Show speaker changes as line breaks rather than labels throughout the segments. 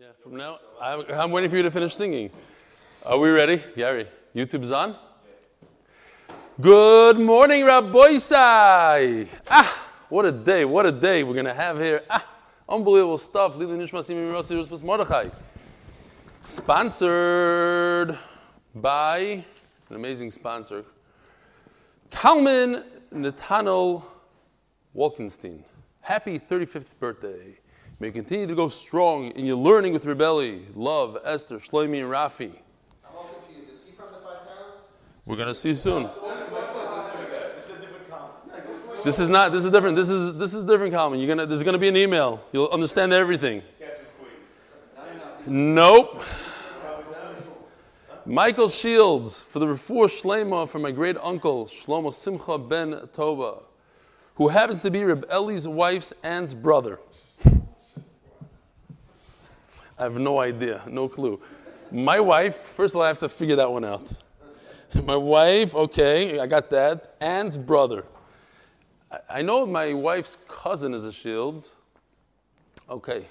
Yeah, from now, I'm, I'm waiting for you to finish singing. Are we ready? Gary, YouTube's on? Good morning, Rabboisai. Ah, what a day, what a day we're going to have here. Ah, unbelievable stuff. Lili Nishma Simi Mordechai. Sponsored by an amazing sponsor, Kalman Nathaniel Walkenstein. Happy 35th birthday. May you continue to go strong in your learning with Rebelli. Love, Esther, Shloimi, and Rafi.
I'm all confused. Is he from the five towns?
We're gonna see soon.
This is a different comment.
Not. This is different. This is this is different. Common. You're gonna. There's gonna be an email. You'll understand everything. Nope. Michael Shields for the refuah shlema for my great uncle Shlomo Simcha ben Toba, who happens to be Reb Eli's wife's aunt's brother. I have no idea, no clue. My wife, first of all, I have to figure that one out. My wife, okay, I got that. Aunt's brother. I- know my wife's cousin is a Shields. Okay.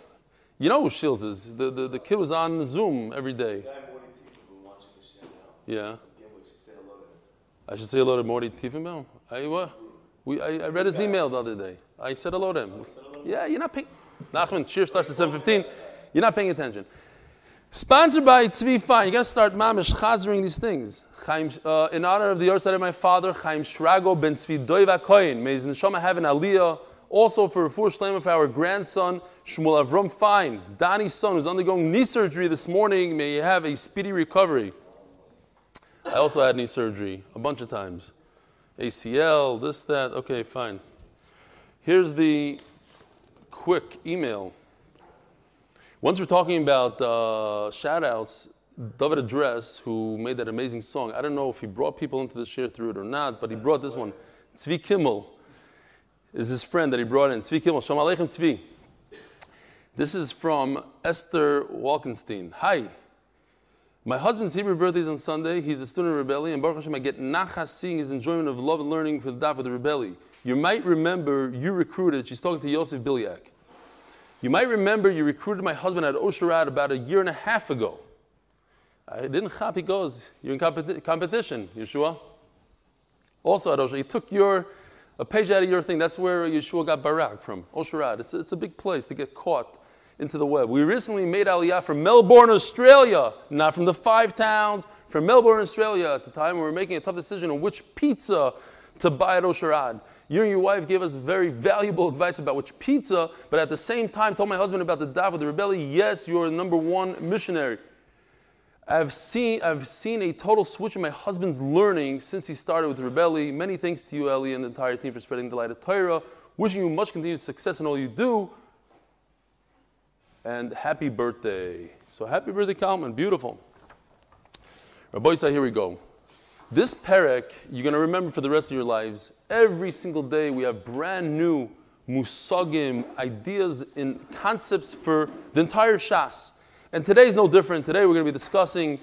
You know who Shields is. The, the, the kid was on Zoom every day.
Guy Morty Tiefenbaum wants you to share now.
Yeah.
Yeah, should say hello to him.
I should say hello to Morty Tiefenbaum. I, what? We, I, I read his email the other day. I said hello to him. Yeah, you're not paying. Nachman, cheer starts at 7.15. You're not paying attention. Sponsored by Tzvi Fine. You got to start mamish chazering these things. Chaim, uh, in honor of the yard of my father, Chaim Shrago ben Tzvi Doiva Kohen. May his neshama have an aliyah. Also for Rafur Shlema for our grandson, Shmuel Avram Fine. Donnie's son who's undergoing knee surgery this morning. May you have a speedy recovery. I also had knee surgery a bunch of times. ACL, this, that. Okay, fine. Here's the quick email. Once we're talking about uh, shout outs, David Address, who made that amazing song, I don't know if he brought people into the share through it or not, but he brought this one. Tzvi Kimmel is his friend that he brought in. Tzvi Kimmel, Shalom Aleichem Tzvi. This is from Esther Walkenstein. Hi. My husband's Hebrew birthday is on Sunday. He's a student of Rebelli, and Baruch Hashem, I get nachas seeing his enjoyment of love and learning for the daf of the Rebelli. You might remember you recruited, she's talking to Yosef Bilyak. You might remember you recruited my husband at Osher Ad about a year and a half ago. I didn't chap, he goes, you're in competi- competition, Yeshua. Also at Osher Ad, he took your, a page out of your thing. That's where Yeshua got Barak from, Osher Ad. It's, it's a big place to get caught into the web. We recently made Aliyah from Melbourne, Australia, not from the five towns, from Melbourne, Australia. At the time, we were making a tough decision on which pizza to buy at Osher Ad. You and your wife gave us very valuable advice about which pizza, but at the same time told my husband about the Dav of the Rebelli. Yes, you're the number one missionary. I've seen, I've seen a total switch in my husband's learning since he started with Rebelli. Many thanks to you, Ellie, and the entire team for spreading the light of Torah. Wishing you much continued success in all you do. And happy birthday. So happy birthday, Kalman. Beautiful. Rabbi here we go. This perek, you're going to remember for the rest of your lives. Every single day we have brand new musagim, ideas and concepts for the entire Shas. And today is no different. Today we're going to be discussing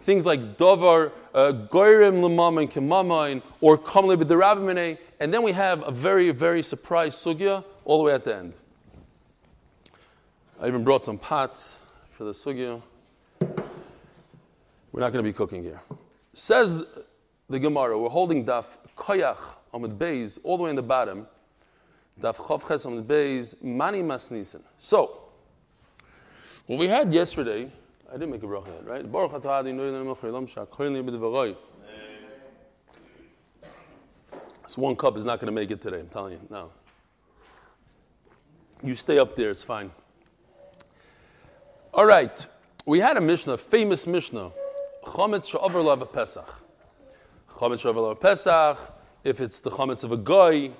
things like davar, uh, goyrem lemamin kemamain, or kamle b'derabimene. And then we have a very, very surprise sugya all the way at the end. I even brought some pots for the sugya. We're not going to be cooking here. Says the Gemara, we're holding daf koyach amid beis all the way in the bottom. Daf chavches amid beis mani masnisen. So, what we had yesterday, I didn't make a bracha yet, right? Baruch atah melech haolam she'akol neh b'dvaroi. This one cup is not going to make it today. I'm telling you. No. You stay up there. It's fine. All right. We had a Mishnah, famous Mishnah. Chometz lav Pesach. Chometz she'over lav Pesach. If it's the chometz of a guy,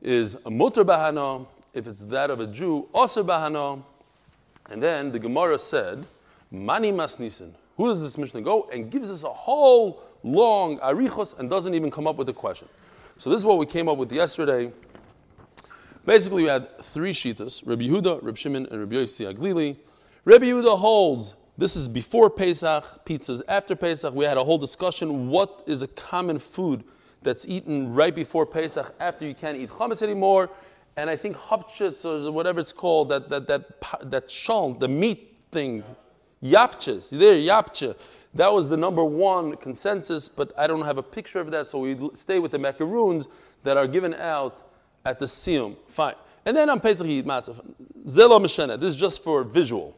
is a mutter bahana. If it's that of a Jew, also bahana. And then the Gemara said, Mani masnisen. Who does this Mishnah go? And gives us a whole long arichos and doesn't even come up with a question. So this is what we came up with yesterday. Basically, we had three shitas: Rabbi Yehuda, Rabbi Shimon, and Rabbi Yossi Aglili. Rabbi Yehuda holds this is before Pesach, pizzas after Pesach. We had a whole discussion. What is a common food that's eaten right before Pesach after you can't eat chametz anymore? And I think hapchitz or whatever it's called, that that that that shal, the meat thing. Yapches. There, yapcha. That was the number one consensus, but I don't have a picture of that, so we stay with the macaroons that are given out at the siyum. Fine. And then on Pesach you eat matzah. Zelo. This is just for visual.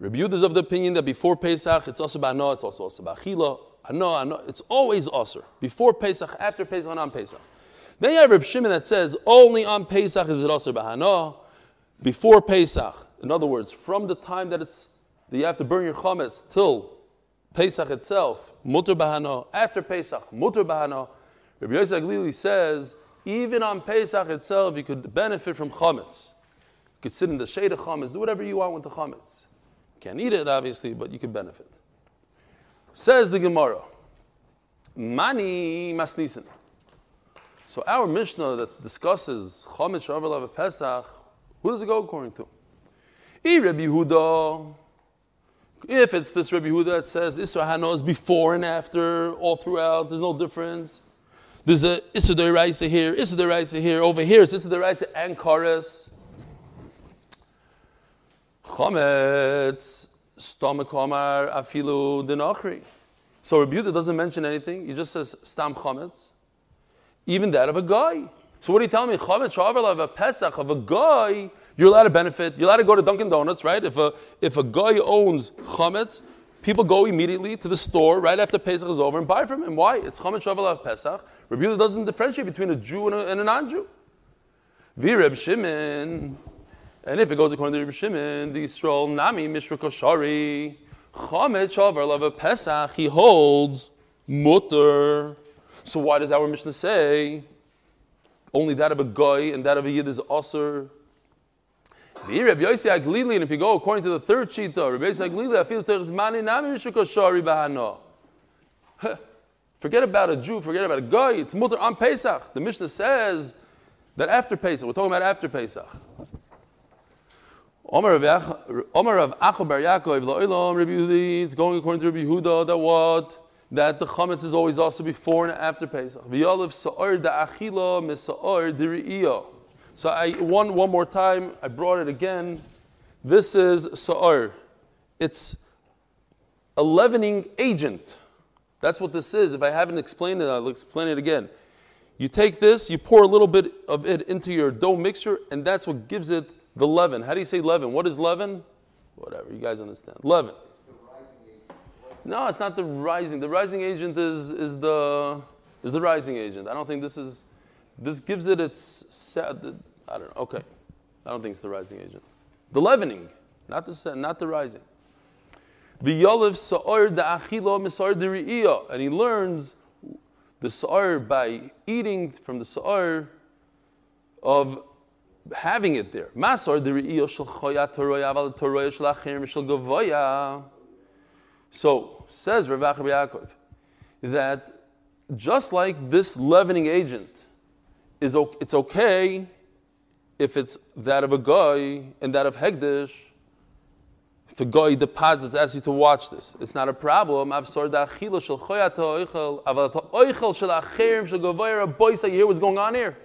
Yehuda is of the opinion that before Pesach, it's also ba'ano, it's also also ba'achila. Ano, ano, it's always also. Before Pesach, after Pesach, and on Pesach. Then you have Rabbi Shimon that says only on Pesach is it also ba'ano. Before Pesach, in other words, from the time that it's that you have to burn your chametz till Pesach itself, mutter bahano. After Pesach, mutter bahano. Rabbi Yosef Glili says even on Pesach itself, you could benefit from chametz. You could sit in the shade of chametz, do whatever you want with the chametz. Can't eat it, obviously, but you could benefit. Says the Gemara, Mani Masnisen. So our Mishnah that discusses Shavuot of Pesach, who does it go according to? I Rabbi Yehuda. If it's this Rabbi Yehuda that says Isra Hano is before and after, all throughout, there's no difference. There's a Isra Raisa here, Isra Raisa here, over here it's Isra Raisa and Kares. Chametz, stomach Afilu Dinachri. So Rabbi doesn't mention anything, he just says Stam Chametz. Even that of a guy. So what are you telling me? Chametz Shavuot of a Pesach of a guy, you're allowed to benefit. You're allowed to go to Dunkin' Donuts, right? If a if a guy owns chametz, people go immediately to the store right after Pesach is over and buy from him. Why? It's chametz shavuot of Pesach. Rabbi doesn't differentiate between a Jew and a, and a non-Jew. Vi Reb Shimon, and if it goes according to Reb Shimon, the Yisrael Nami Mishra Koshari, chametz shavuot of Pesach, he holds mutter. So why does our Mishnah say only that of a guy and that of a yid is aser? Rabbi and if you go according to the third shita, Rabbi. Forget about a Jew, forget about a guy, it's mutter on Pesach. The Mishnah says that after Pesach, we're talking about after Pesach. Omar of Acho Bar Yaakov, it's going according to Rabbi Yehuda, that what? That the chametz is always also before and after Pesach. Sa'or. So I one one more time. I brought it again. This is sa'ar. It's a leavening agent. That's what this is. If I haven't explained it, I'll explain it again. You take this, you pour a little bit of it into your dough mixture, and that's what gives it the leaven. How do you say leaven? What is leaven? Whatever, you guys understand. Leaven. No, it's not the rising. The rising agent is, is the is the rising agent. I don't think this is this gives it its sad. I don't know. Okay, I don't think it's the rising agent. The leavening, not the not the rising. The yoliv sa'ar da achila misar de and he learns the sa'ar by eating from the sa'ar of having it there. Masar. So says Rav Yaakov that just like this leavening agent is it's okay if it's that of a guy and that of Hegdish. If a guy deposits, asks you to watch this, it's not a problem. You hear what's going on here?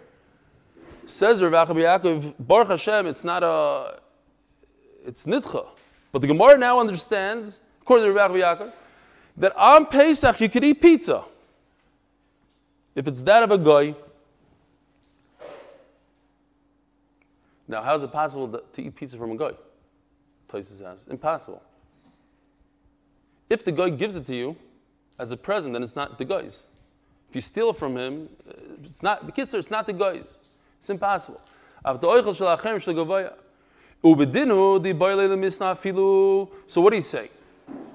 Says Rav Yaakov, Baruch Hashem, it's not a, it's nitcha. But the Gemara now understands, according to Rav Yaakov, that on Pesach you could eat pizza. If it's that of a guy, Now, how is it possible to eat pizza from a guy? Places says impossible. If the guy gives it to you as a present, then it's not the guy's. If you steal from him, uh, it's not the kids. It's not the guy's. It's impossible. So what do you say?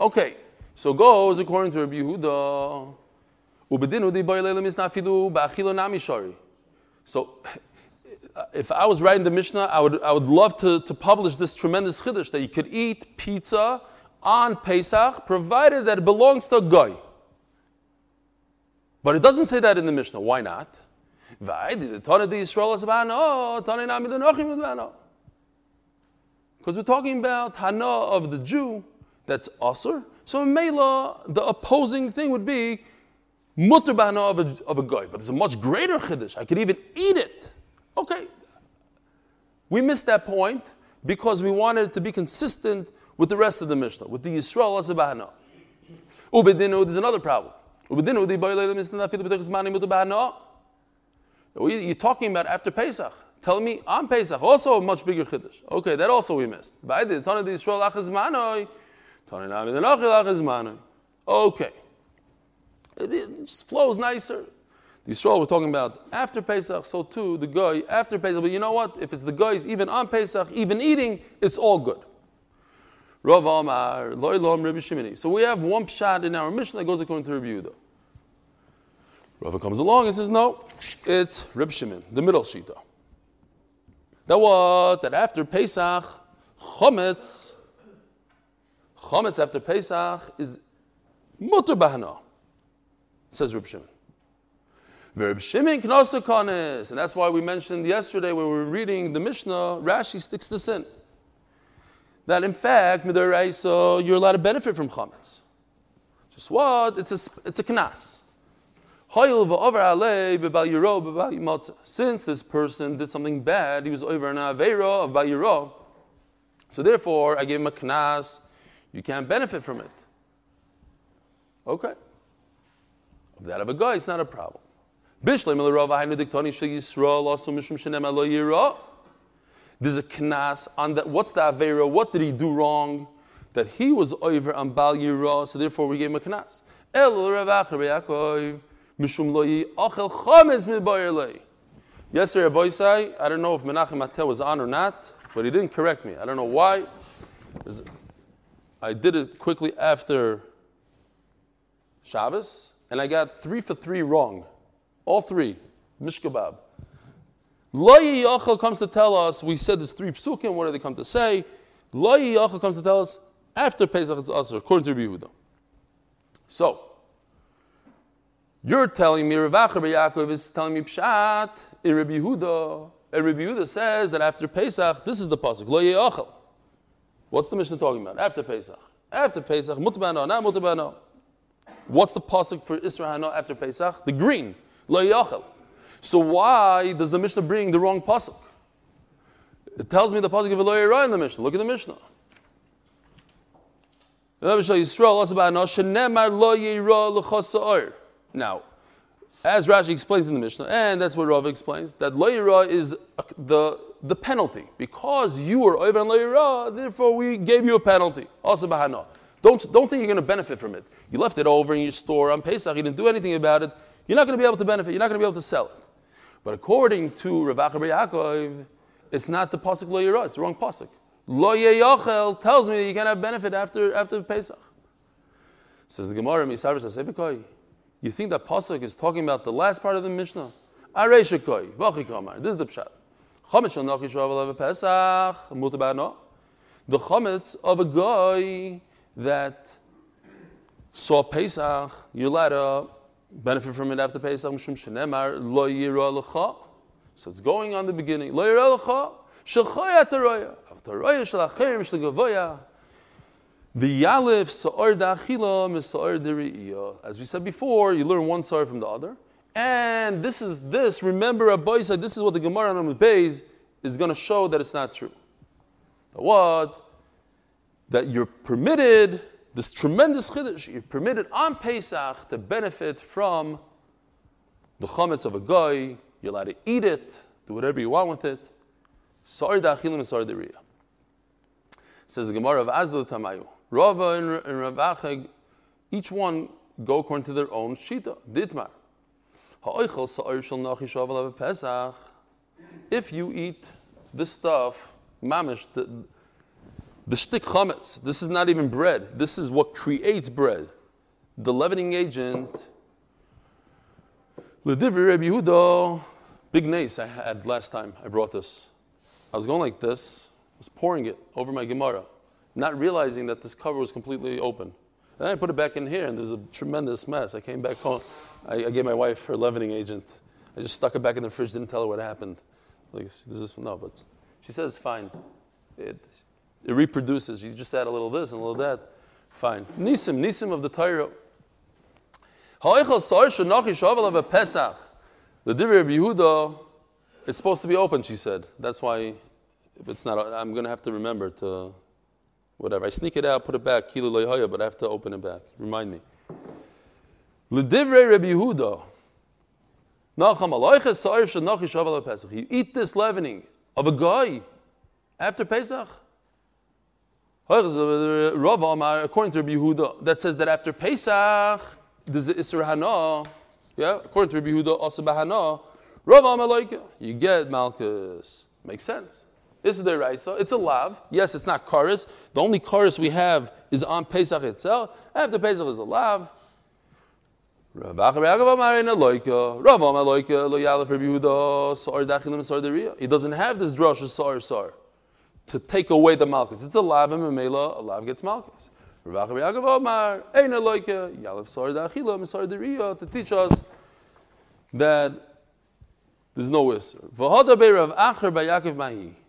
Okay, so goes according to Rabbi Yehuda. So if I was writing the Mishnah, I would, I would love to, to publish this tremendous chiddush that you could eat pizza on Pesach, provided that it belongs to a guy. But it doesn't say that in the Mishnah. Why not? Because we're talking about Hana of the Jew, that's Asr. So in Mela, the opposing thing would be Mutter of a, of a guy. But it's a much greater Chiddush. I could even eat it. Okay, we missed that point because we wanted it to be consistent with the rest of the Mishnah, with the Yisrael as Azabahana. Ubedinu, there's another problem. Ubedinu, the Ba'ilayla Mishnah, You're talking about after Pesach. Tell me on Pesach, also a much bigger Chiddush. Okay, that also we missed. Okay. It, it just flows nicer. The Yisrael we're talking about after Pesach, so too the guy after Pesach. But you know what? If it's the guys even on Pesach, even eating, it's all good. Rav Amar, Loilom Rabbi Shimini. So we have one pshat in our mission that goes according to Rabbi Yehuda. Rav comes along and says, no, it's Reb Shimon, the middle shita. That what? That after Pesach, Chometz, Chometz after Pesach is Mutter Bahana, says Reb Shimon. Verb Shimon Knosa And that's why we mentioned yesterday when we were reading the Mishnah, Rashi sticks this in. That in fact, Midaraisa, you're allowed to benefit from chametz. Just what? It's a, it's a knas. Since this person did something bad, he was over an avera of bayiro. So therefore, I gave him a knas. You can't benefit from it. Okay. Of that of a guy, it's not a problem. There's a knas on that. What's the avera? What did he do wrong? That he was over on Bal Yira, so therefore we gave him a knas. Yesterday, Aboisai, I don't know if Menachem Atel was on or not, but he didn't correct me. I don't know why. I did it quickly after Shabbos, and I got three for three wrong. All three. Mishkabab. Lo Yachal comes to tell us, we said there's three psukim, what do they come to say? Lo Yachal comes to tell us, after Pesach it's Asr, according to Yehuda. So, you're telling me, Rav Acher Yaakov is telling me Pshat in Rabbi Yehuda. And Rabbi Yehuda says that after Pesach, this is the pasuk, Lo Yachal. What's the Mishnah talking about? After Pesach. After Pesach, mutabano, not mutabano. What's the pasuk for Israel after Pesach? The green. Lo yachel. So why does the Mishnah bring the wrong pasuk? It tells me the pasuk of Lo in the Mishnah. Look at the Mishnah. Now, as Rashi explains in the Mishnah, and that's what Rav explains, that lo is the, the penalty. Because you were over on lo therefore we gave you a penalty. Also Don't, don't think you're going to benefit from it. You left it over in your store on Pesach, you didn't do anything about it. You're not going to be able to benefit. You're not going to be able to sell it. But according to Rav Acha bar Yaakov, it's not the pasuk lo yirah. It's the wrong pasuk. Lo yechel tells me that you can't have benefit after after Pesach. Says the Gemara, Misavar. You think that pasuk is talking about the last part of the Mishnah? This is the pshat. The chametz of a guy that saw Pesach, you're allowed to benefit from it after Pesach. So it's going on the beginning. V'yalef sa'or da'achila misa'or deri'iyah. As we said before, you learn one sa'or from the other. And this is this, remember Rabbi said this is what the Gemara on the Beis is going to show that it's not true. The what? That you're permitted this tremendous chiddush, you're permitted on Pesach to benefit from the chametz of a guy. You're allowed to eat it, do whatever you want with it. Sar da'achilim and da'riyah. Says the Gemara of Azdal Tamayu. Rava and Rav Achag, each one go according to their own shita. Ditmar. If you eat this stuff, mamish, the, the shtik chametz, this is not even bread. This is what creates bread. The leavening agent. Ledivri Rabbi Yehuda, big nace I had last time I brought this. I was going like this, I was pouring it over my Gemara, not realizing that this cover was completely open. Then I put it back in here, and there's a tremendous mess. I came back home. I, I gave my wife her leavening agent. I just stuck it back in the fridge, didn't tell her what happened. Like, this is, no, but she says it's fine. It, it reproduces. You just add a little this and a little that. Fine. Nisim, Nisim of the Torah. The Divrei of Yehuda, it's supposed to be open, she said. That's why it's not, I'm going to have to remember to, whatever. I sneak it out, put it back, kilo but I have to open it back. Remind me. L'divrei Rabbi Yehuda. You eat this leavening of a guy after Pesach. Uh, Amar, according to Rabbi Yehuda, that says that after Pesach, there's the Isra Hana. Yeah, according to Rabbi Yehuda, also Bahana. Rav Amar you get Malchus. Makes sense. This is the Raisa. It's a lav. Yes, it's not chorus. The only chorus we have is on Pesach itself. After Pesach is a lav. He doesn't have this drush sar sar to take away the malchus. It's a lav and memela, a lav gets malchus. To teach us that there's no iser.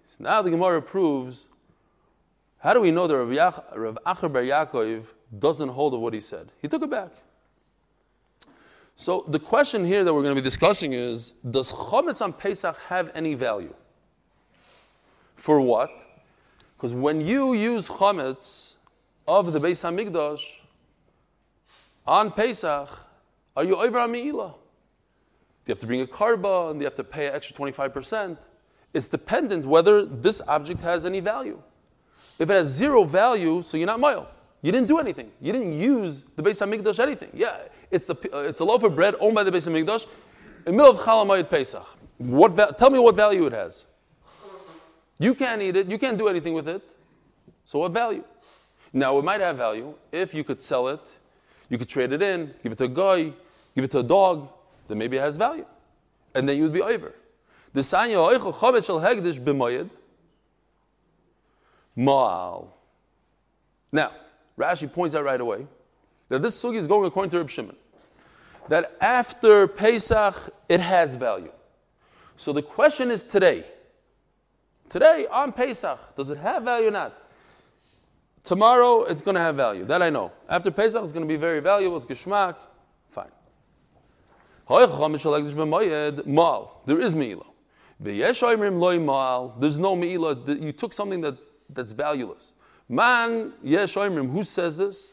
So now the Gemara proves, how do we know that Rav, Yach, Rav Acher bar Yaakov doesn't hold of what he said? He took it back. So the question here that we're going to be discussing is, does Chometz on Pesach have any value? For what? Because when you use Chometz of the Beis HaMikdash on Pesach, are you over Do you have to bring a karba and you have to pay an extra 25%? It's dependent whether this object has any value. If it has zero value, so you're not mile. You didn't do anything. You didn't use the Beis Hamikdash anything. Yeah, it's the uh, it's a loaf of bread owned by the Beis Hamikdash in the middle of Chalamayit Pesach. What va- tell me what value it has. You can't eat it. You can't do anything with it. So what value? Now it might have value if you could sell it, you could trade it in, give it to a guy, give it to a dog. Then maybe it has value, and then you would be over. The sanya oichel chovet shel hegdish b'moyed. Maal. Now, Rashi points out right away that this sugi is going according to Reb Shimon. That after Pesach, it has value. So the question is today. Today, on Pesach, does it have value or not? Tomorrow, it's going to have value. That I know. After Pesach, it's going to be very valuable. It's geschmack. Fine. There is Mi'ilah. There's no me'ilah. You took something that, that's valueless. Man yesh Who says this?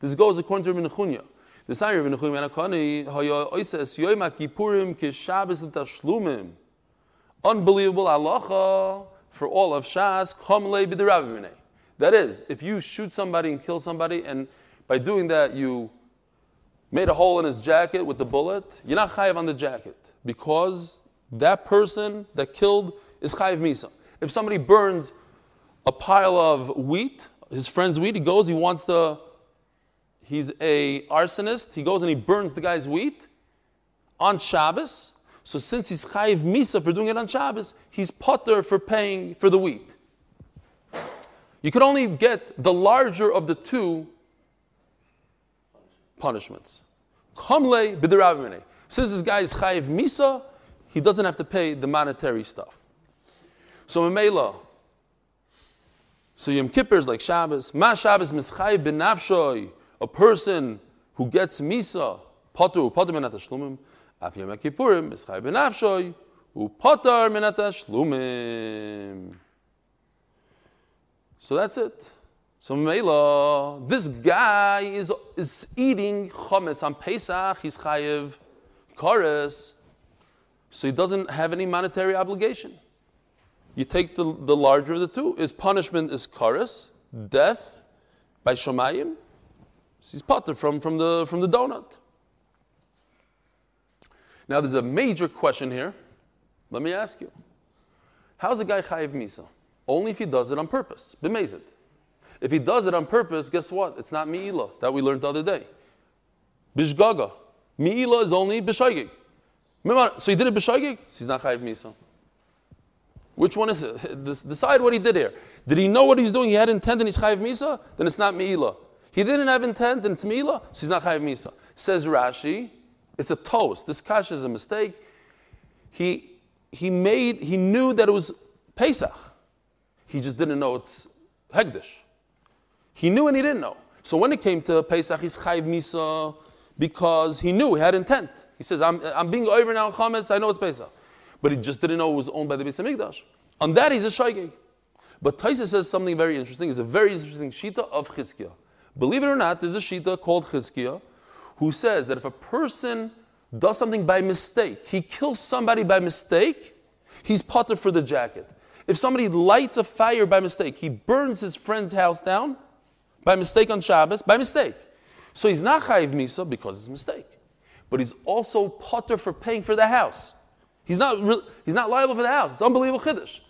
This goes according to Rabbi Nechunya. The sign Rabbi Nechunya ben HaKanah, Haya Oises Yom Kippurim Kishabes L'Tashlumim. Unbelievable halacha for all of Shas. Kamlei B'Derabbi That is, if you shoot somebody and kill somebody, and by doing that you made a hole in his jacket with the bullet, you're not chayiv on the jacket because that person that killed is chayiv misa. If somebody burns a pile of wheat, his friend's wheat, he goes, he wants to, he's a arsonist, he goes and he burns the guy's wheat on Shabbos. So since he's chayiv misa for doing it on Shabbos, he's potter for paying for the wheat. You could only get the larger of the two punishments. Kamle b'derabimene. Since this guy is chayiv misa, he doesn't have to pay the monetary stuff. So Mamela, so Yom Kippur is like Shabbos. Ma Shabbos mischayiv b'nafshoy. A person who gets misa, potu, potu minat shlumim. Af Yom Kippurim mischayiv b'nafshoy. Upotar minat shlumim. So that's it. So Mela, this guy is, is eating chometz on Pesach, he's chayiv chorus, so he doesn't have any monetary obligation. You take the, the larger of the two. His punishment is chorus, death by shomayim. He's potter from, from, the, from the donut. Now there's a major question here. Let me ask you. How's a guy chayiv misa? Only if he does it on purpose. B'mezid. If he does it on purpose, guess what? It's not mi'ila that we learned the other day. Bishgaga. Mi'ila is only b'shaygig. So he did it b'shaygig, so he's not chayiv misa. Which one is it? Decide what he did here. Did he know what he was doing? He had intent and he's chayiv misa? Then it's not mi'ila. He didn't have intent and it's mi'ila, so he's not chayiv misa. Says Rashi, it's a toast. This kash is a mistake. He, he made, he knew that it was Pesach. He just didn't know it's Hegdish. He knew and he didn't know. So when it came to Pesach, he's chayv misa because he knew, he had intent. He says, I'm, I'm being over now chametz, I know it's Pesach. but he just didn't know it was owned by the Beis Hamikdash. On that, he's a shaygig. But Taisa says something very interesting. It's a very interesting shita of Chizkiah. Believe it or not, there's a shita called Chizkiah who says that if a person does something by mistake, he kills somebody by mistake, he's potter for the jacket. If somebody lights a fire by mistake, he burns his friend's house down by mistake on Shabbos, by mistake. So he's not chayiv misa because it's a mistake, but he's also potter for paying for the house. He's not, re- he's not liable for the house. It's unbelievable chiddush.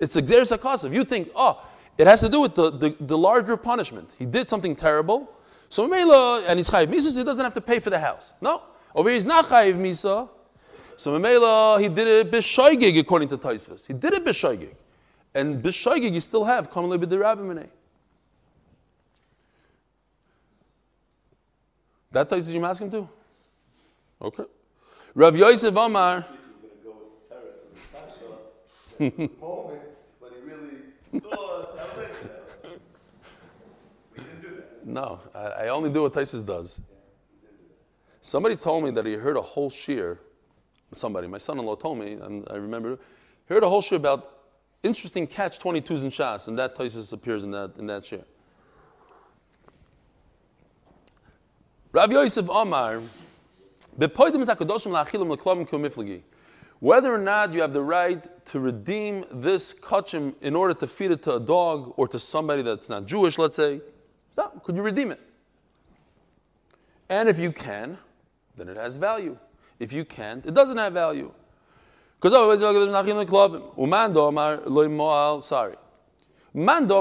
It's a xeris akasav. You think, oh, it has to do with the, the, the larger punishment. He did something terrible, so Mamela, and he's chayiv misa, so he doesn't have to pay for the house. No, over here he's not chayiv misa, so Mamela, he did it b'shoigig according to Taisvis. He did it b'shoigig. And b'shoigig you still have, commonly with the b'dirabim That Taisvis you're asking to? Okay. Rav Yosef Amar,
You're going to go with Teretz and Pasha. moment, but he really thought, I like that. We didn't do that.
no, I, I only do what Taisus does. Somebody told me that he heard a whole shear. Somebody, my son-in-law told me, and I remember, heard a whole shear about interesting catch 22s in Shas, and that Taisus appears in that in that shear. Rav Yosef Omar. Whether or not you have the right to redeem this kachim in order to feed it to a dog or to somebody that's not Jewish, let's say, so, could you redeem it? And if you can, then it has value. If you can't, it doesn't have value. Because moal. Sorry, Since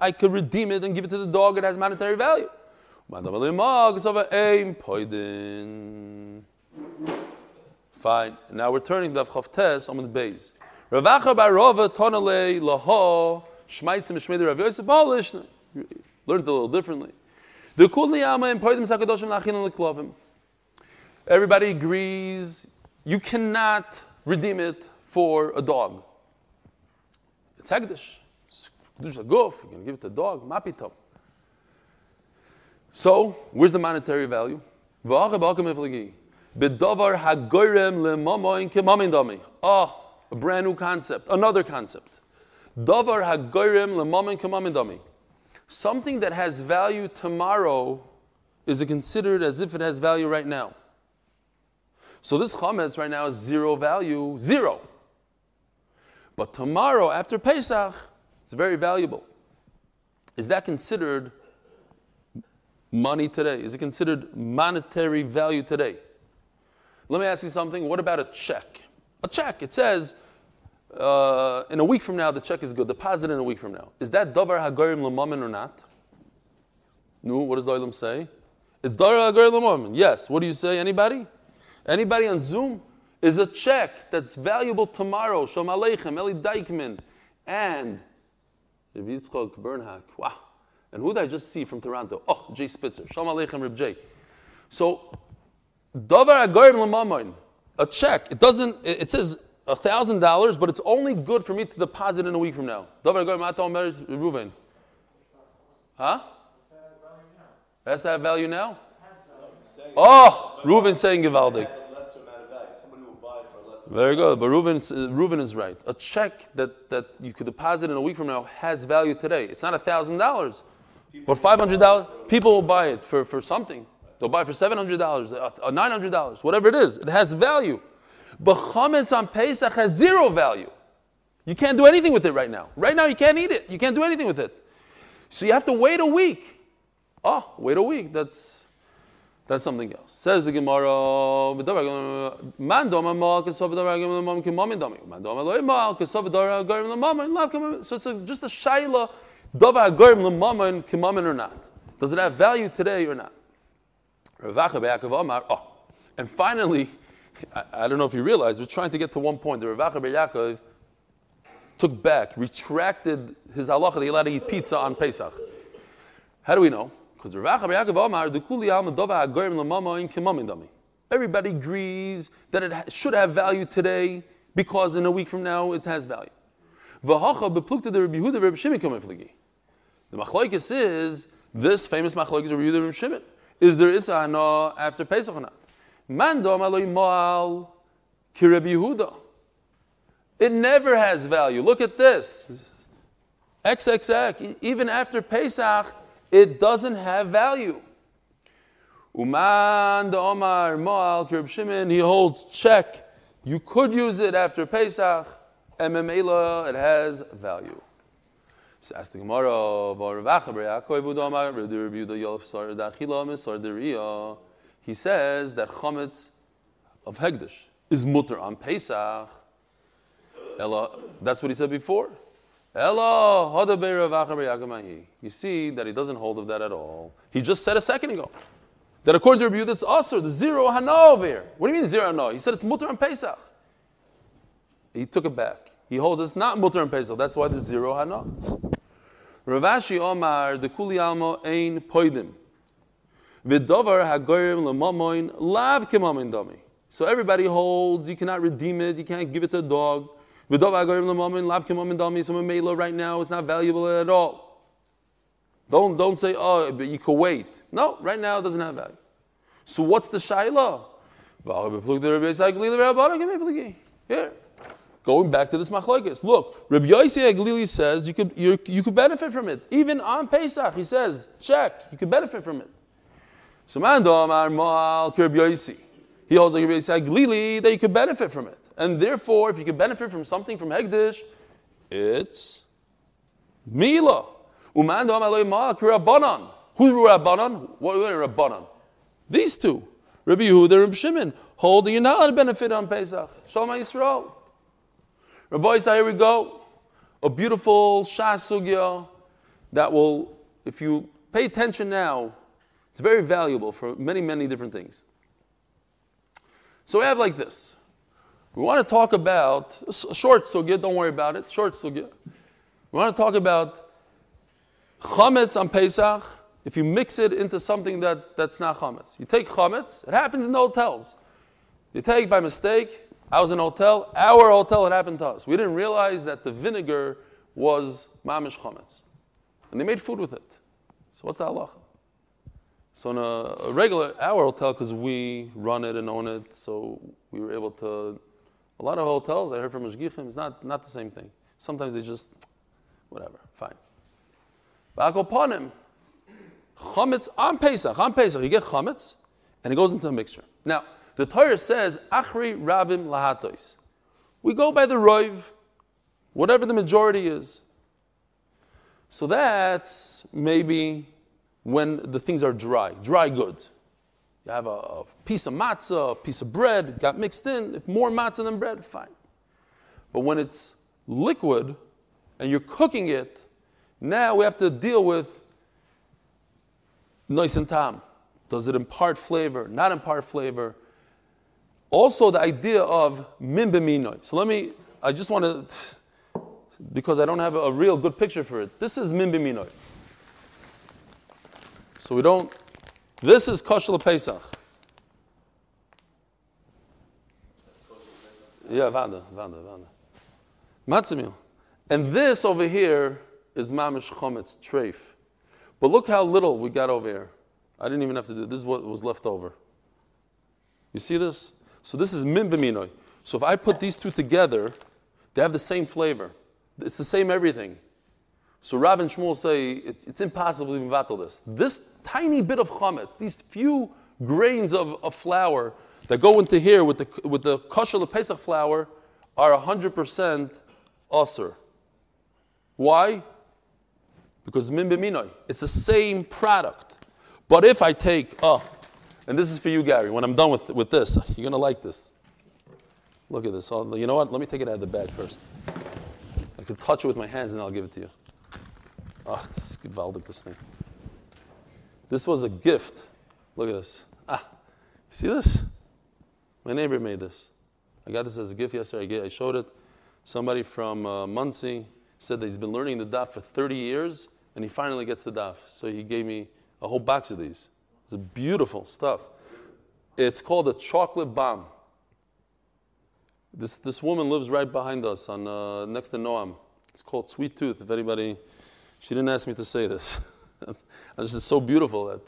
I could redeem it and give it to the dog, it has monetary value. Fine. Now we're turning the Chavtes on the base. Ravacha barova tonale laho shmaitzim shmeider Rav Yosef Polish. Learned a little differently. The kulni ama and poidim sakadoshim lachilim klovim. Everybody agrees you cannot redeem it for a dog. It's hegdish. It's Guf. You're going to give it to a dog. Mapitom. So, where's the monetary value? Oh, a brand new concept. Another concept. Davar kemamin dami. Something that has value tomorrow is considered as if it has value right now. So this chametz right now is zero value, zero. But tomorrow, after Pesach, it's very valuable. Is that considered money today? Is it considered monetary value today? Let me ask you something. What about a check? A check. It says uh, in a week from now the check is good. Deposit in a week from now. Is that davar hagarim lemamin or not? No. What does the say? It's davar hagarim lemamin. Yes. What do you say? Anybody? Anybody on Zoom? Is a check that's valuable tomorrow. Shalom Aleichem, Eli Dykman, and Rav Yitzchok Bernhak. Wow. And who did I just see from Toronto? Oh, Jay Spitzer. Shalom Aleichem, Reb Jay. So, Davar Agorim Lamamoin, a check. It doesn't, it says $1,000, but it's only good for me to deposit in a week from now. Davar Agorim Ata Omer Ruven. Huh? Has to value now? Oh, Reuven saying Givaldik.
Has a lesser amount of value. Somebody will buy for a lesser
Very good. But Reuven, uh, Reuven is right. A check that, that you could deposit in a week from now has value today. It's not $1,000, but $500. People will buy it for, for something. They'll buy it for $700, uh, uh, $900, whatever it is. It has value. But chametz on Pesach has zero value. You can't do anything with it right now. Right now, you can't eat it. You can't do anything with it. So you have to wait a week. Oh, wait a week. That's that's something else. Says the Gemara. So it's a, just a shaila, davar garim lemam kemam or not? Does it have value today or not? Oh, and finally, I, I don't know if you realize, we're trying to get to one point. The Ravacha be'Yaakov took back, retracted his halacha that he allowed to eat pizza on Pesach. How do we know? Because Yaakov Amar, the Kuli Alma Dova Hagorim Lamama in Dami. Everybody agrees that it should have value today because in a week from now it has value. Beplukta the Rabbi Rabbi Shimon. The machlokes is this famous machlokes Rabbi Yehuda Rabbi Shimon. Is there Isa Hana after Pesach or not? Mandom aloy moal kireb Yehuda. It never has value. Look at this. XXX, even after Pesach, it doesn't have value. Uman the Omar Moal Kirb Shimon, he holds check. You could use it after Pesach, and it has value. So ask the Gemara, "Var vacha ber Yaakov Yehuda Omar, Yolf Sar Dachila Misar He says that chametz of Hegdish is mutter on Pesach. That's what he said before. You see that he doesn't hold of that at all. He just said a second ago that according to Rabbi it's also the zero hana over. What do you mean zero hana? He said it's mutter and Pesach. He took it back. He holds it's not mutter and Pesach. That's why the zero hana. Ravashi Omar, the kuli almo ein poidim. V'dovar hagoyim l'mamoin lav kemamoin dami. So everybody holds, you cannot redeem it, you can't give it to a dog. Right now, it's not valuable at all. Don't, don't say, oh, but you could wait. No, right now it doesn't have value. So what's the shaila? Here. Going back to this machlokes. Look, Rabbi Yossi Aglili says you could, you you could benefit from it. Even on Pesach, he says, check, you could benefit from it. So Yossi. He holds like Rabbi Yossi Aglili that you could benefit from it. And therefore, if you can benefit from something from Hegdish, it's Mila. Umando Amaloi Moal Rabbanan. Who's Rabbanan? What are Rabbanan? These two. Rabbi Yehuda and Shimon. Holding allowed to benefit on Pesach. Shalom Yisrael. Rabbi Yisrael, here we go. A beautiful Shas Sugya that will, if you pay attention now, it's very valuable for many, many different things. So we have like this. We want to talk about short sugya, don't worry about it, short sugya. We want to talk about chametz on Pesach. If you mix it into something that, that's not chametz, you take chametz. It happens in the hotels. You take by mistake. I was in a hotel. Our hotel. It happened to us. We didn't realize that the vinegar was mamish chametz, and they made food with it. So what's the halacha? So in a, a regular our hotel, because we run it and own it, so we were able to. A lot of hotels I heard from Mashgichim, it's not not the same thing. Sometimes they just, whatever, fine. Ba'akoponim, chametz on Pesach, on Pesach, you get chametz, and it goes into a mixture. Now, the Torah says, achri rabim lahatois. We go by the roiv, whatever the majority is. So that's maybe when the things are dry, dry goods. You have a, a piece of matzah, a piece of bread, got mixed in. If more matzah than bread, fine. But when it's liquid and you're cooking it, now we have to deal with nice and tam. Does it impart flavor? Not impart flavor? Also, the idea of min b'minoi. So let me, I just want to, because I don't have a real good picture for it. This is min b'minoi. So we don't, this is kosher Pesach. Yeah, vanda, vanda, vanda. Matzah. And this over here is mamish chometz, treif. But look how little we got over here. I didn't even have to do this. is what was left over. You see this? So this is min b'minoi. So if I put these two together, they have the same flavor. It's the same everything. So Rav and Shmuel say it, it's impossible to mevatel this. This tiny bit of chametz, these few grains of, of flour that go into here with the with the kosher Pesach flour are 100% aser. Why? Because min b'minoi. It's the same product. But if I take, oh, and this is for you, Gary, when I'm done with, with this, you're to like this. Look at this. Oh, you know what? Let me take it out of the bag first. I can touch it with my hands and I'll give it to you. Oh, this is this thing. This was a gift. Look at this. Ah, see this? My neighbor made this. I got this as a gift yesterday. I I showed it. Somebody from uh, Monsey said that he's been learning the daf for 30 years and he finally gets the daf. So he gave me a whole box of these. It's beautiful stuff. It's called a chocolate bomb. This, this woman lives right behind us on uh, next to Noam. It's called Sweet Tooth. If anybody, she didn't ask me to say this. this is so beautiful that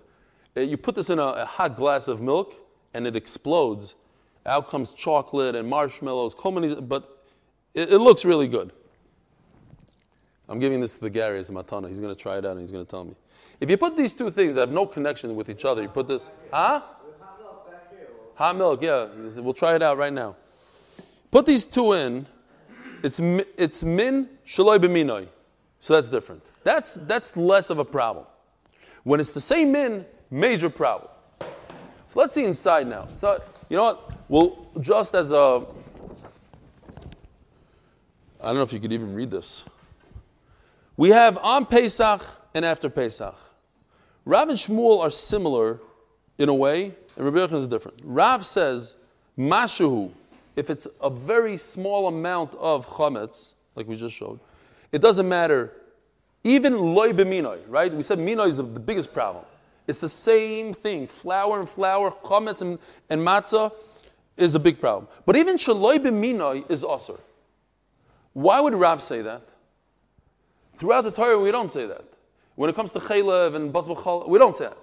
uh, you put this in a, a hot glass of milk and it explodes, out comes chocolate and marshmallows, but it, it looks really good. I'm giving this to the Gary as a matana. He's going to try it out and he's going to tell me. If you put these two things that have no connection with each other, you put this, huh? Hot milk, yeah. We'll try it out right now. Put these two in. It's it's min shaloi b'minoi, so that's different. That's that's less of a problem. When it's the same min, major problem. So let's see inside now. So you know what? Well, just as a, I don't know if you could even read this. We have on Pesach and after Pesach. Rav and Shmuel are similar in a way, and Rabbi Yochanan is different. Rav says, Mashahu, if it's a very small amount of chametz, like we just showed, it doesn't matter. Even loy b'minoi, right? We said minoy is the biggest problem. It's the same thing. Flour and flour, chametz and, and matzah is a big problem. But even shaloi b'minoi is osir. Why would Rav say that? Throughout the Torah, we don't say that. When it comes to chaylev and basbachal, we don't say that.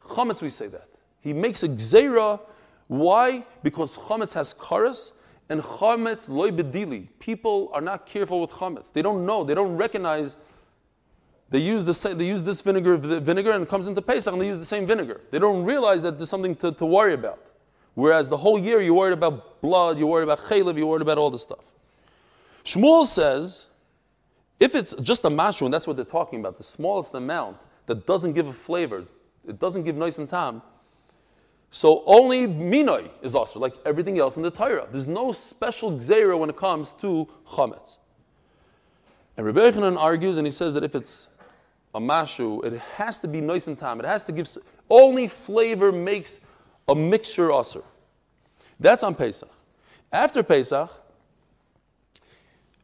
Chametz, we say that. He makes a gzeira. Why? Because chametz has karas, and chametz loy bedili. People are not careful with chametz. They don't know. They don't recognize. They use, the, they use this vinegar, vinegar and it comes into Pesach and they use the same vinegar. They don't realize that there's something to, to worry about. Whereas the whole year you're worried about blood, you're worried about chaylev, you're worried about all this stuff. Shmuel says if it's just a mashu, and that's what they're talking about, the smallest amount that doesn't give a flavor, it doesn't give nice and tam, so only minoi is also like everything else in the Torah. There's no special gzera when it comes to chametz. And Rebbe Yochanan argues, and he says that if it's a mashu, it has to be nice and tam. It has to give only flavor makes a mixture usr. That's on Pesach. After Pesach,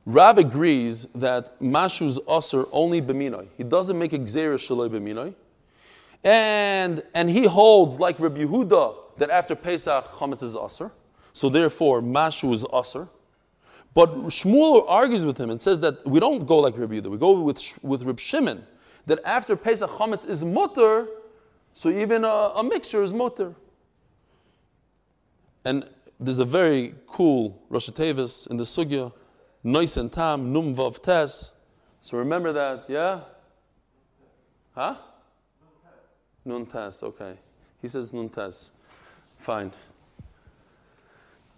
Rav agrees that Mashu's Aser only Beminoi. He doesn't make a Gzera Shaloi Beminoi. And, and he holds, like Rabbi Yehuda, that after Pesach, Chametz is Aser. So therefore, Mashu is Aser. But Shmuel argues with him and says that we don't go like Rabbi Yehuda. We go with, with Reb Shimon, that after Pesach, Chametz is Mutter, so even a, a mixture is Mutter. And there's a very cool Rosh Tevis in the Sugya Nois and Tam, Num Vav Tes. So remember that, yeah? Huh? Nun Tes, okay. He says Nun Tes. Fine.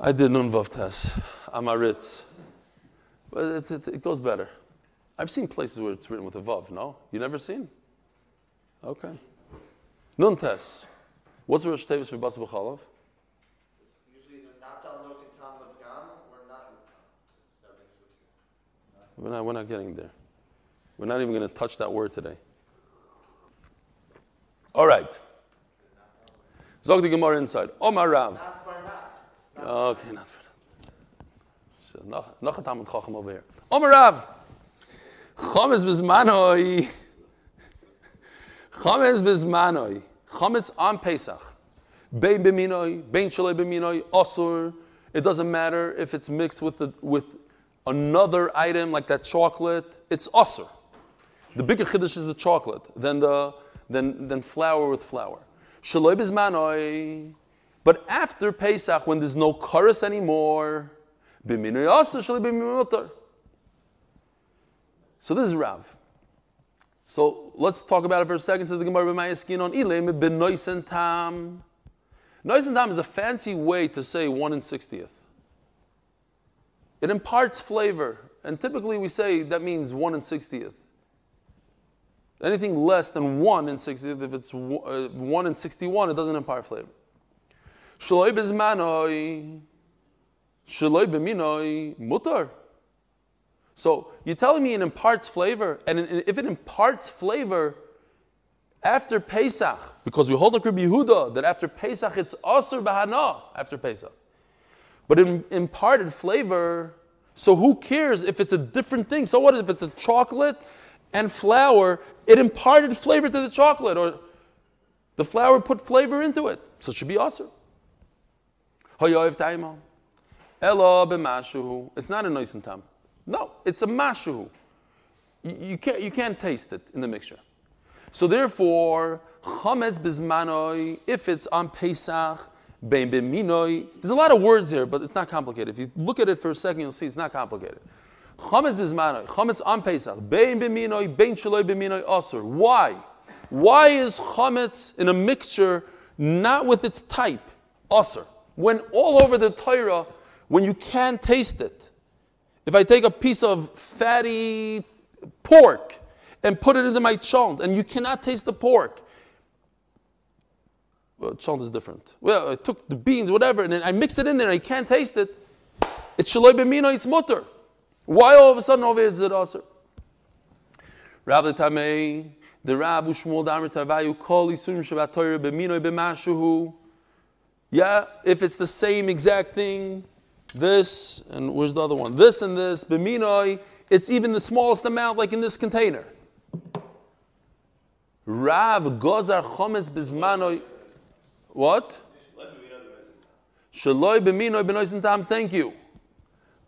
I did Nun Vav Tes. Amaritz. But it, it, it, goes better. I've seen places where it's written with a Vav, no? You never seen? Okay. Nun Tes. What's the Rosh Tevis for Bas B'chalov? We're not, we're not getting there. We're not even going to touch that word today. All right. Zog the Gemara inside. Omar Rav. Okay, not for that. Noch a Talmud Chacham over here. Omar Rav. Chometz bezmanoi. Chometz bezmanoi. Chometz on Pesach. Bein b'minoi, bein shalei b'minoi, osur. It doesn't matter if it's mixed with the, with another item like that chocolate, it's usr. The bigger chiddush is the chocolate than the than, than flour with flour. Shaloi bizmanoi. But after Pesach, when there's no chorus anymore, b'minoi asr shaloi b'mimutar. So this is Rav. So let's talk about it for a second. Says the Gemara b'mayaskin on ilem ben noisen tam. Noisen tam is a fancy way to say one in sixtieth. It imparts flavor. And typically we say that means 1 in 60th. Anything less than 1 in 60th, if it's uh, 1 in 61, it doesn't impart flavor. Shaloi bezmanoi, shaloi b'minoi, mutar. So you're telling me it imparts flavor, and if it imparts flavor after Pesach, because we hold like Rabbi Yehuda that after Pesach it's asur bahana after Pesach. But it imparted flavor. So who cares if it's a different thing? So what if it's a chocolate and flour? It imparted flavor to the chocolate, or the flour put flavor into it. So it should be awesome. It's not a nice and tam. No, it's a mashu. You can't, you can't taste it in the mixture. So therefore, chametz bizmanoi, if it's on Pesach. There's a lot of words here, but it's not complicated. If you look at it for a second, you'll see it's not complicated. Chametz bizmanoi, chametz on Pesach, bein b'minoi, bein shaloi b'minoi asur. Why? Why is chametz in a mixture not with its type, asur? When all over the Torah, when you can't taste it, if I take a piece of fatty pork and put it into my chont, and you cannot taste the pork, well, chont is different. Well, I took the beans, whatever, and then I mixed it in there, and I can't taste it. It's shaloi b'mino, it's mutter. Why all of a sudden over here is it aser? Rav the Tamei, the Rab Ushmuel Damar Tavayu, Kol Yisurim Shabbat Torah b'mino b'mashuhu. Yeah, if it's the same exact thing, this, and where's the other one? This and this, b'minoi, it's even the smallest amount, like in this container. Rav Gozar Chometz Bizmanoi. What? Shaloi b'minoi b'noisin tam, thank you.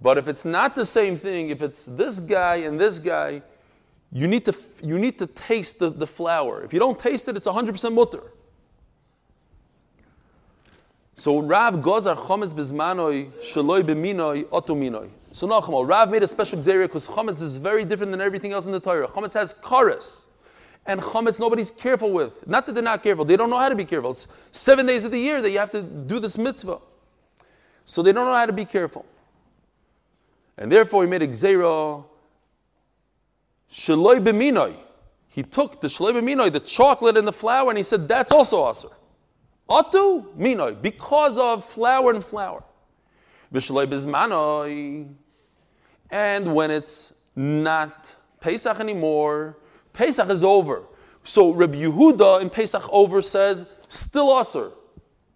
But if it's not the same thing, if it's this guy and this guy, you need to, you need to taste the, the flour. If you don't taste it, it's 100% mutter. So Rav Gozar Chometz Bizmanoi Shaloi B'minoi Otominoi. So no, Rav made a special xeria because Chometz is very different than everything else in the Torah. Chometz has chorus. And Chometz nobody's careful with. Not that they're not careful, they don't know how to be careful. It's seven days of the year that you have to do this mitzvah. So they don't know how to be careful. And therefore he made a xeria Shaloi B'minoi. He took the Shaloi B'minoi, the chocolate and the flour, and he said that's also asr. Atu minoi, because of flour and flour. Vishalei bizmanoi. And when it's not Pesach anymore, Pesach is over. So Rabbi Yehuda in Pesach over says, still Asr,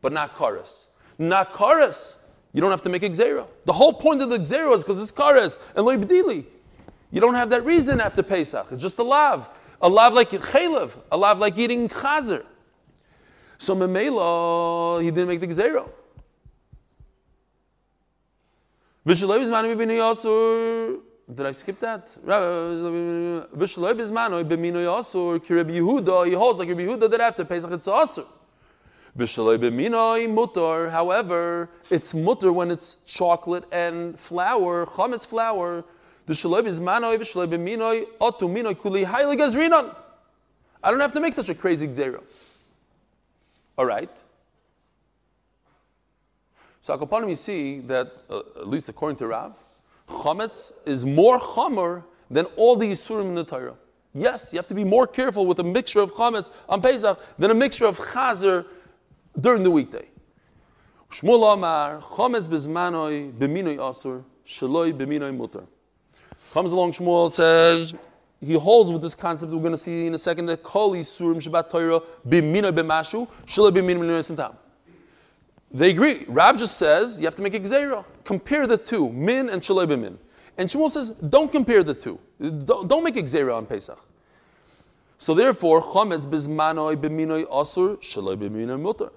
but not Karas. Not Karas, you don't have to make a Xera. The whole point of the Xera is because it's Karas and Loibdili. You don't have that reason after Pesach. It's just a lav. A lav like chaylev, a lav like eating chazer. So Memela, he didn't make the Gezerah. Did I skip that? Vishaloi bizmano b'mino yasur ki Yehuda. He holds like Rabbi Yehuda that after Pesach it's asur. Mutar. However, it's mutar when it's chocolate and flour, chametz flour. I don't have to make such a crazy xerah. All right. So Akopanim, you see that, uh, at least according to Rav, chametz is more chamer than all the Yisurim in the Torah. Yes, you have to be more careful with a mixture of chametz on Pesach than a mixture of chazer during the weekday. Shmuel Amar, chametz bezmanoi b'minoi asur, shaloi b'minoi mutar. Comes along, Shmuel says, he holds with this concept we're going to see in a second that kol yisurim shabbat Torah b'mina b'mashu shelo b'mina b'mina They agree. Rav just says you have to make a. Compare the two, min and shelo b'min. And Shmuel says don't compare the two. Don't, don't make a on Pesach. So therefore, chametz bizmanoi b'minoi asur shelo b'mina mutar.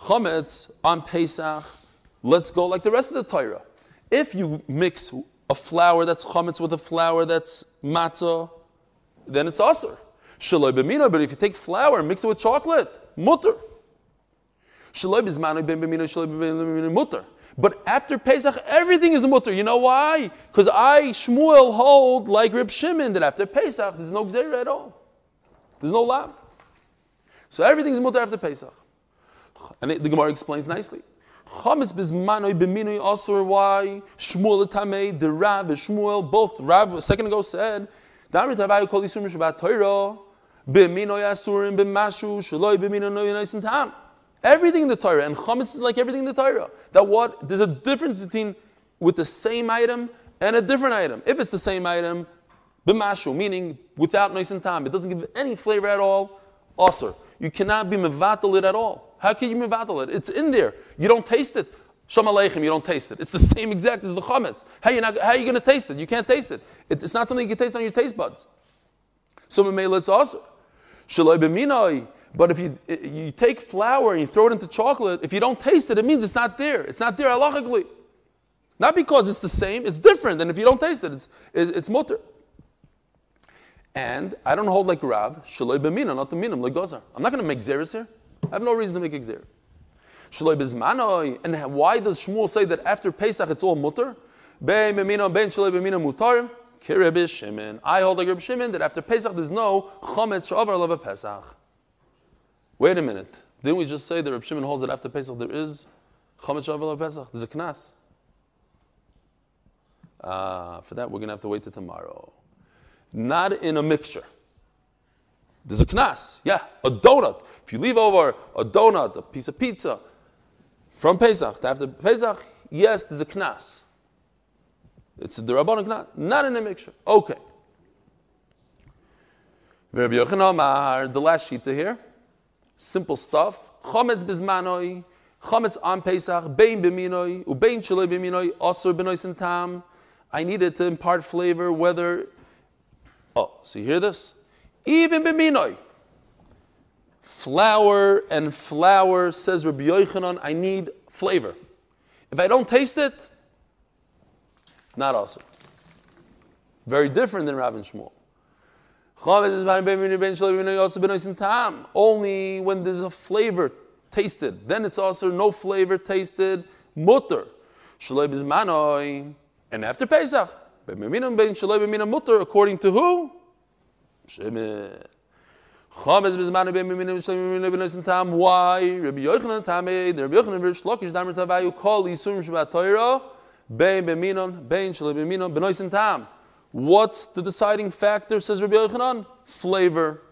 Chametz on Pesach. Let's go like the rest of the Torah. If you mix a flour that's chametz with a flour that's matzah, then it's aser. Shaloi b'mina, but if you take flour and mix it with chocolate, mutter. Shaloi b'zmanu b'mina, shaloi b'mina, mutter. But after Pesach, everything is a mutter. You know why? Because I, Shmuel, hold like Rib Shimon that after Pesach, there's no gzera at all. There's no lab. So everything's mutter after Pesach. And the Gemara explains nicely. Chametz bizmanoi b'minoi asur. Why? Shmuel tamei, the Rav, Shmuel, both Rav a second ago said Everything in the Torah, and chametz is like everything in the Torah. That what there's a difference between with the same item and a different item. If it's the same item, b'mashu, meaning without noise and time, it doesn't give any flavor at all. Aser, you cannot be mevatel it at all. How can you mevatel it? It's in there. You don't taste it. Shalom Aleichem, you don't taste it. It's the same exact as the chametz. How, you how are you going to taste it? You can't taste it. It's not something you can taste on your taste buds. So it's also. Shaloi b'minoi. But if you, you take flour and you throw it into chocolate, if you don't taste it, it means it's not there. It's not there halachically. Not because it's the same, it's different. And if you don't taste it, it's, it's mutter. And I don't hold like Rav, shaloi b'mina, not the minam, like. I'm not going to make zeres here. I have no reason to make a Shaloi bizmanoi. And why does Shmuel say that after Pesach it's all mutter? Bein b'mino, bein shaloi b'mino mutar. Kireb Shimon. I hold like Reb Shimon that after Pesach there's no chometz shavar lava Pesach. Wait a minute. Didn't we just say that Reb Shimon holds that after Pesach there is chometz shavar lava Pesach? There's a knas. Ah, for that we're gonna have to wait till tomorrow. Not in a mixture. There's a knas. Yeah, a donut. If you leave over a donut, a piece of pizza from Pesach to after Pesach, yes, there's a knas. It's the Rabbanon knas, not in a mixture. Okay. Rabbi Yochanan Amar, the last sheet here. Simple stuff. Chometz bizmanoi, chometz on Pesach, bein b'minoi, ubein shaloi b'minoi, osur b'nois tam. I needed to impart flavor, whether. Oh, so you hear this? Even b'minoi. Flour and flour, says Rabbi Yochanan, I need flavor. If I don't taste it, not awesome. Very different than and Shmuel. Only when there's a flavor tasted, then it's also no flavor tasted, mutter. And after Pesach, according to who? Shimon. Chametz bezman be mimin shloim mimin benoisen tam. Why? Rabbi Yochanan Yochanan damer kol tam. What's the deciding factor? Says Rabbi Yochanan. Flavor.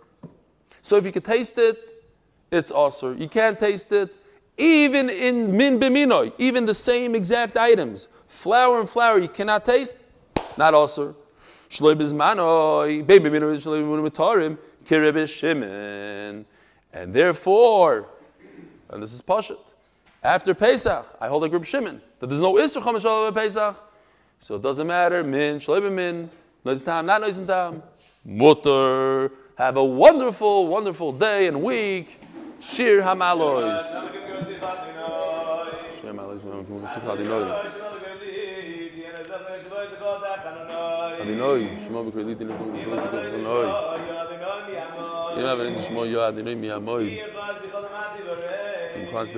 So if you can taste it, it's also. You can't taste it. Even in min b'minoi, even the same exact items, flour and flour, you cannot taste, not also. Shloi bizmanoi, baby b'minoi, shloi b'minoi mitarim, kirib Shimon. And therefore, and this is Pashat, after Pesach, I hold a group Shimon, that there's no Chomesh Shalom Pesach, so it doesn't matter, min, shloi b'min, noizim tam, not noizim tam, mutter. Have a wonderful, wonderful day and week. Shir Hamalois. Shir Hamalois, די נוי, שמו בקרדיט אין זונג שוז די קופ נוי. אימא ווען שמו יא די נוי מיא מוי. אין קאנס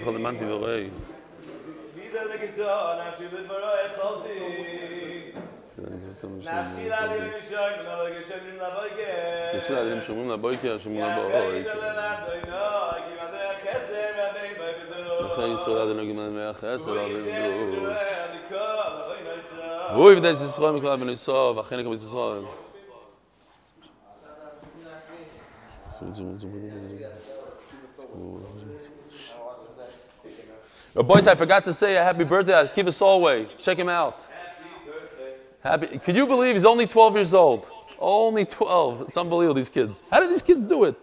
נפשי לאדירים שאומרים לבויקר, שאומרים לבויקר. נפשי לאדירים שאומרים לבויקר, שאומרים לבויקר. נפשי לאדירים והוא יבדל את ישראל מכל אבינו סוף, אכן יקבל את ישראל. Oh, boys, I forgot to say a happy birthday to Kiva Solway. Check him out. Happy. Could you believe he's only 12 years old? Only 12. It's unbelievable, these kids. How did these kids do it?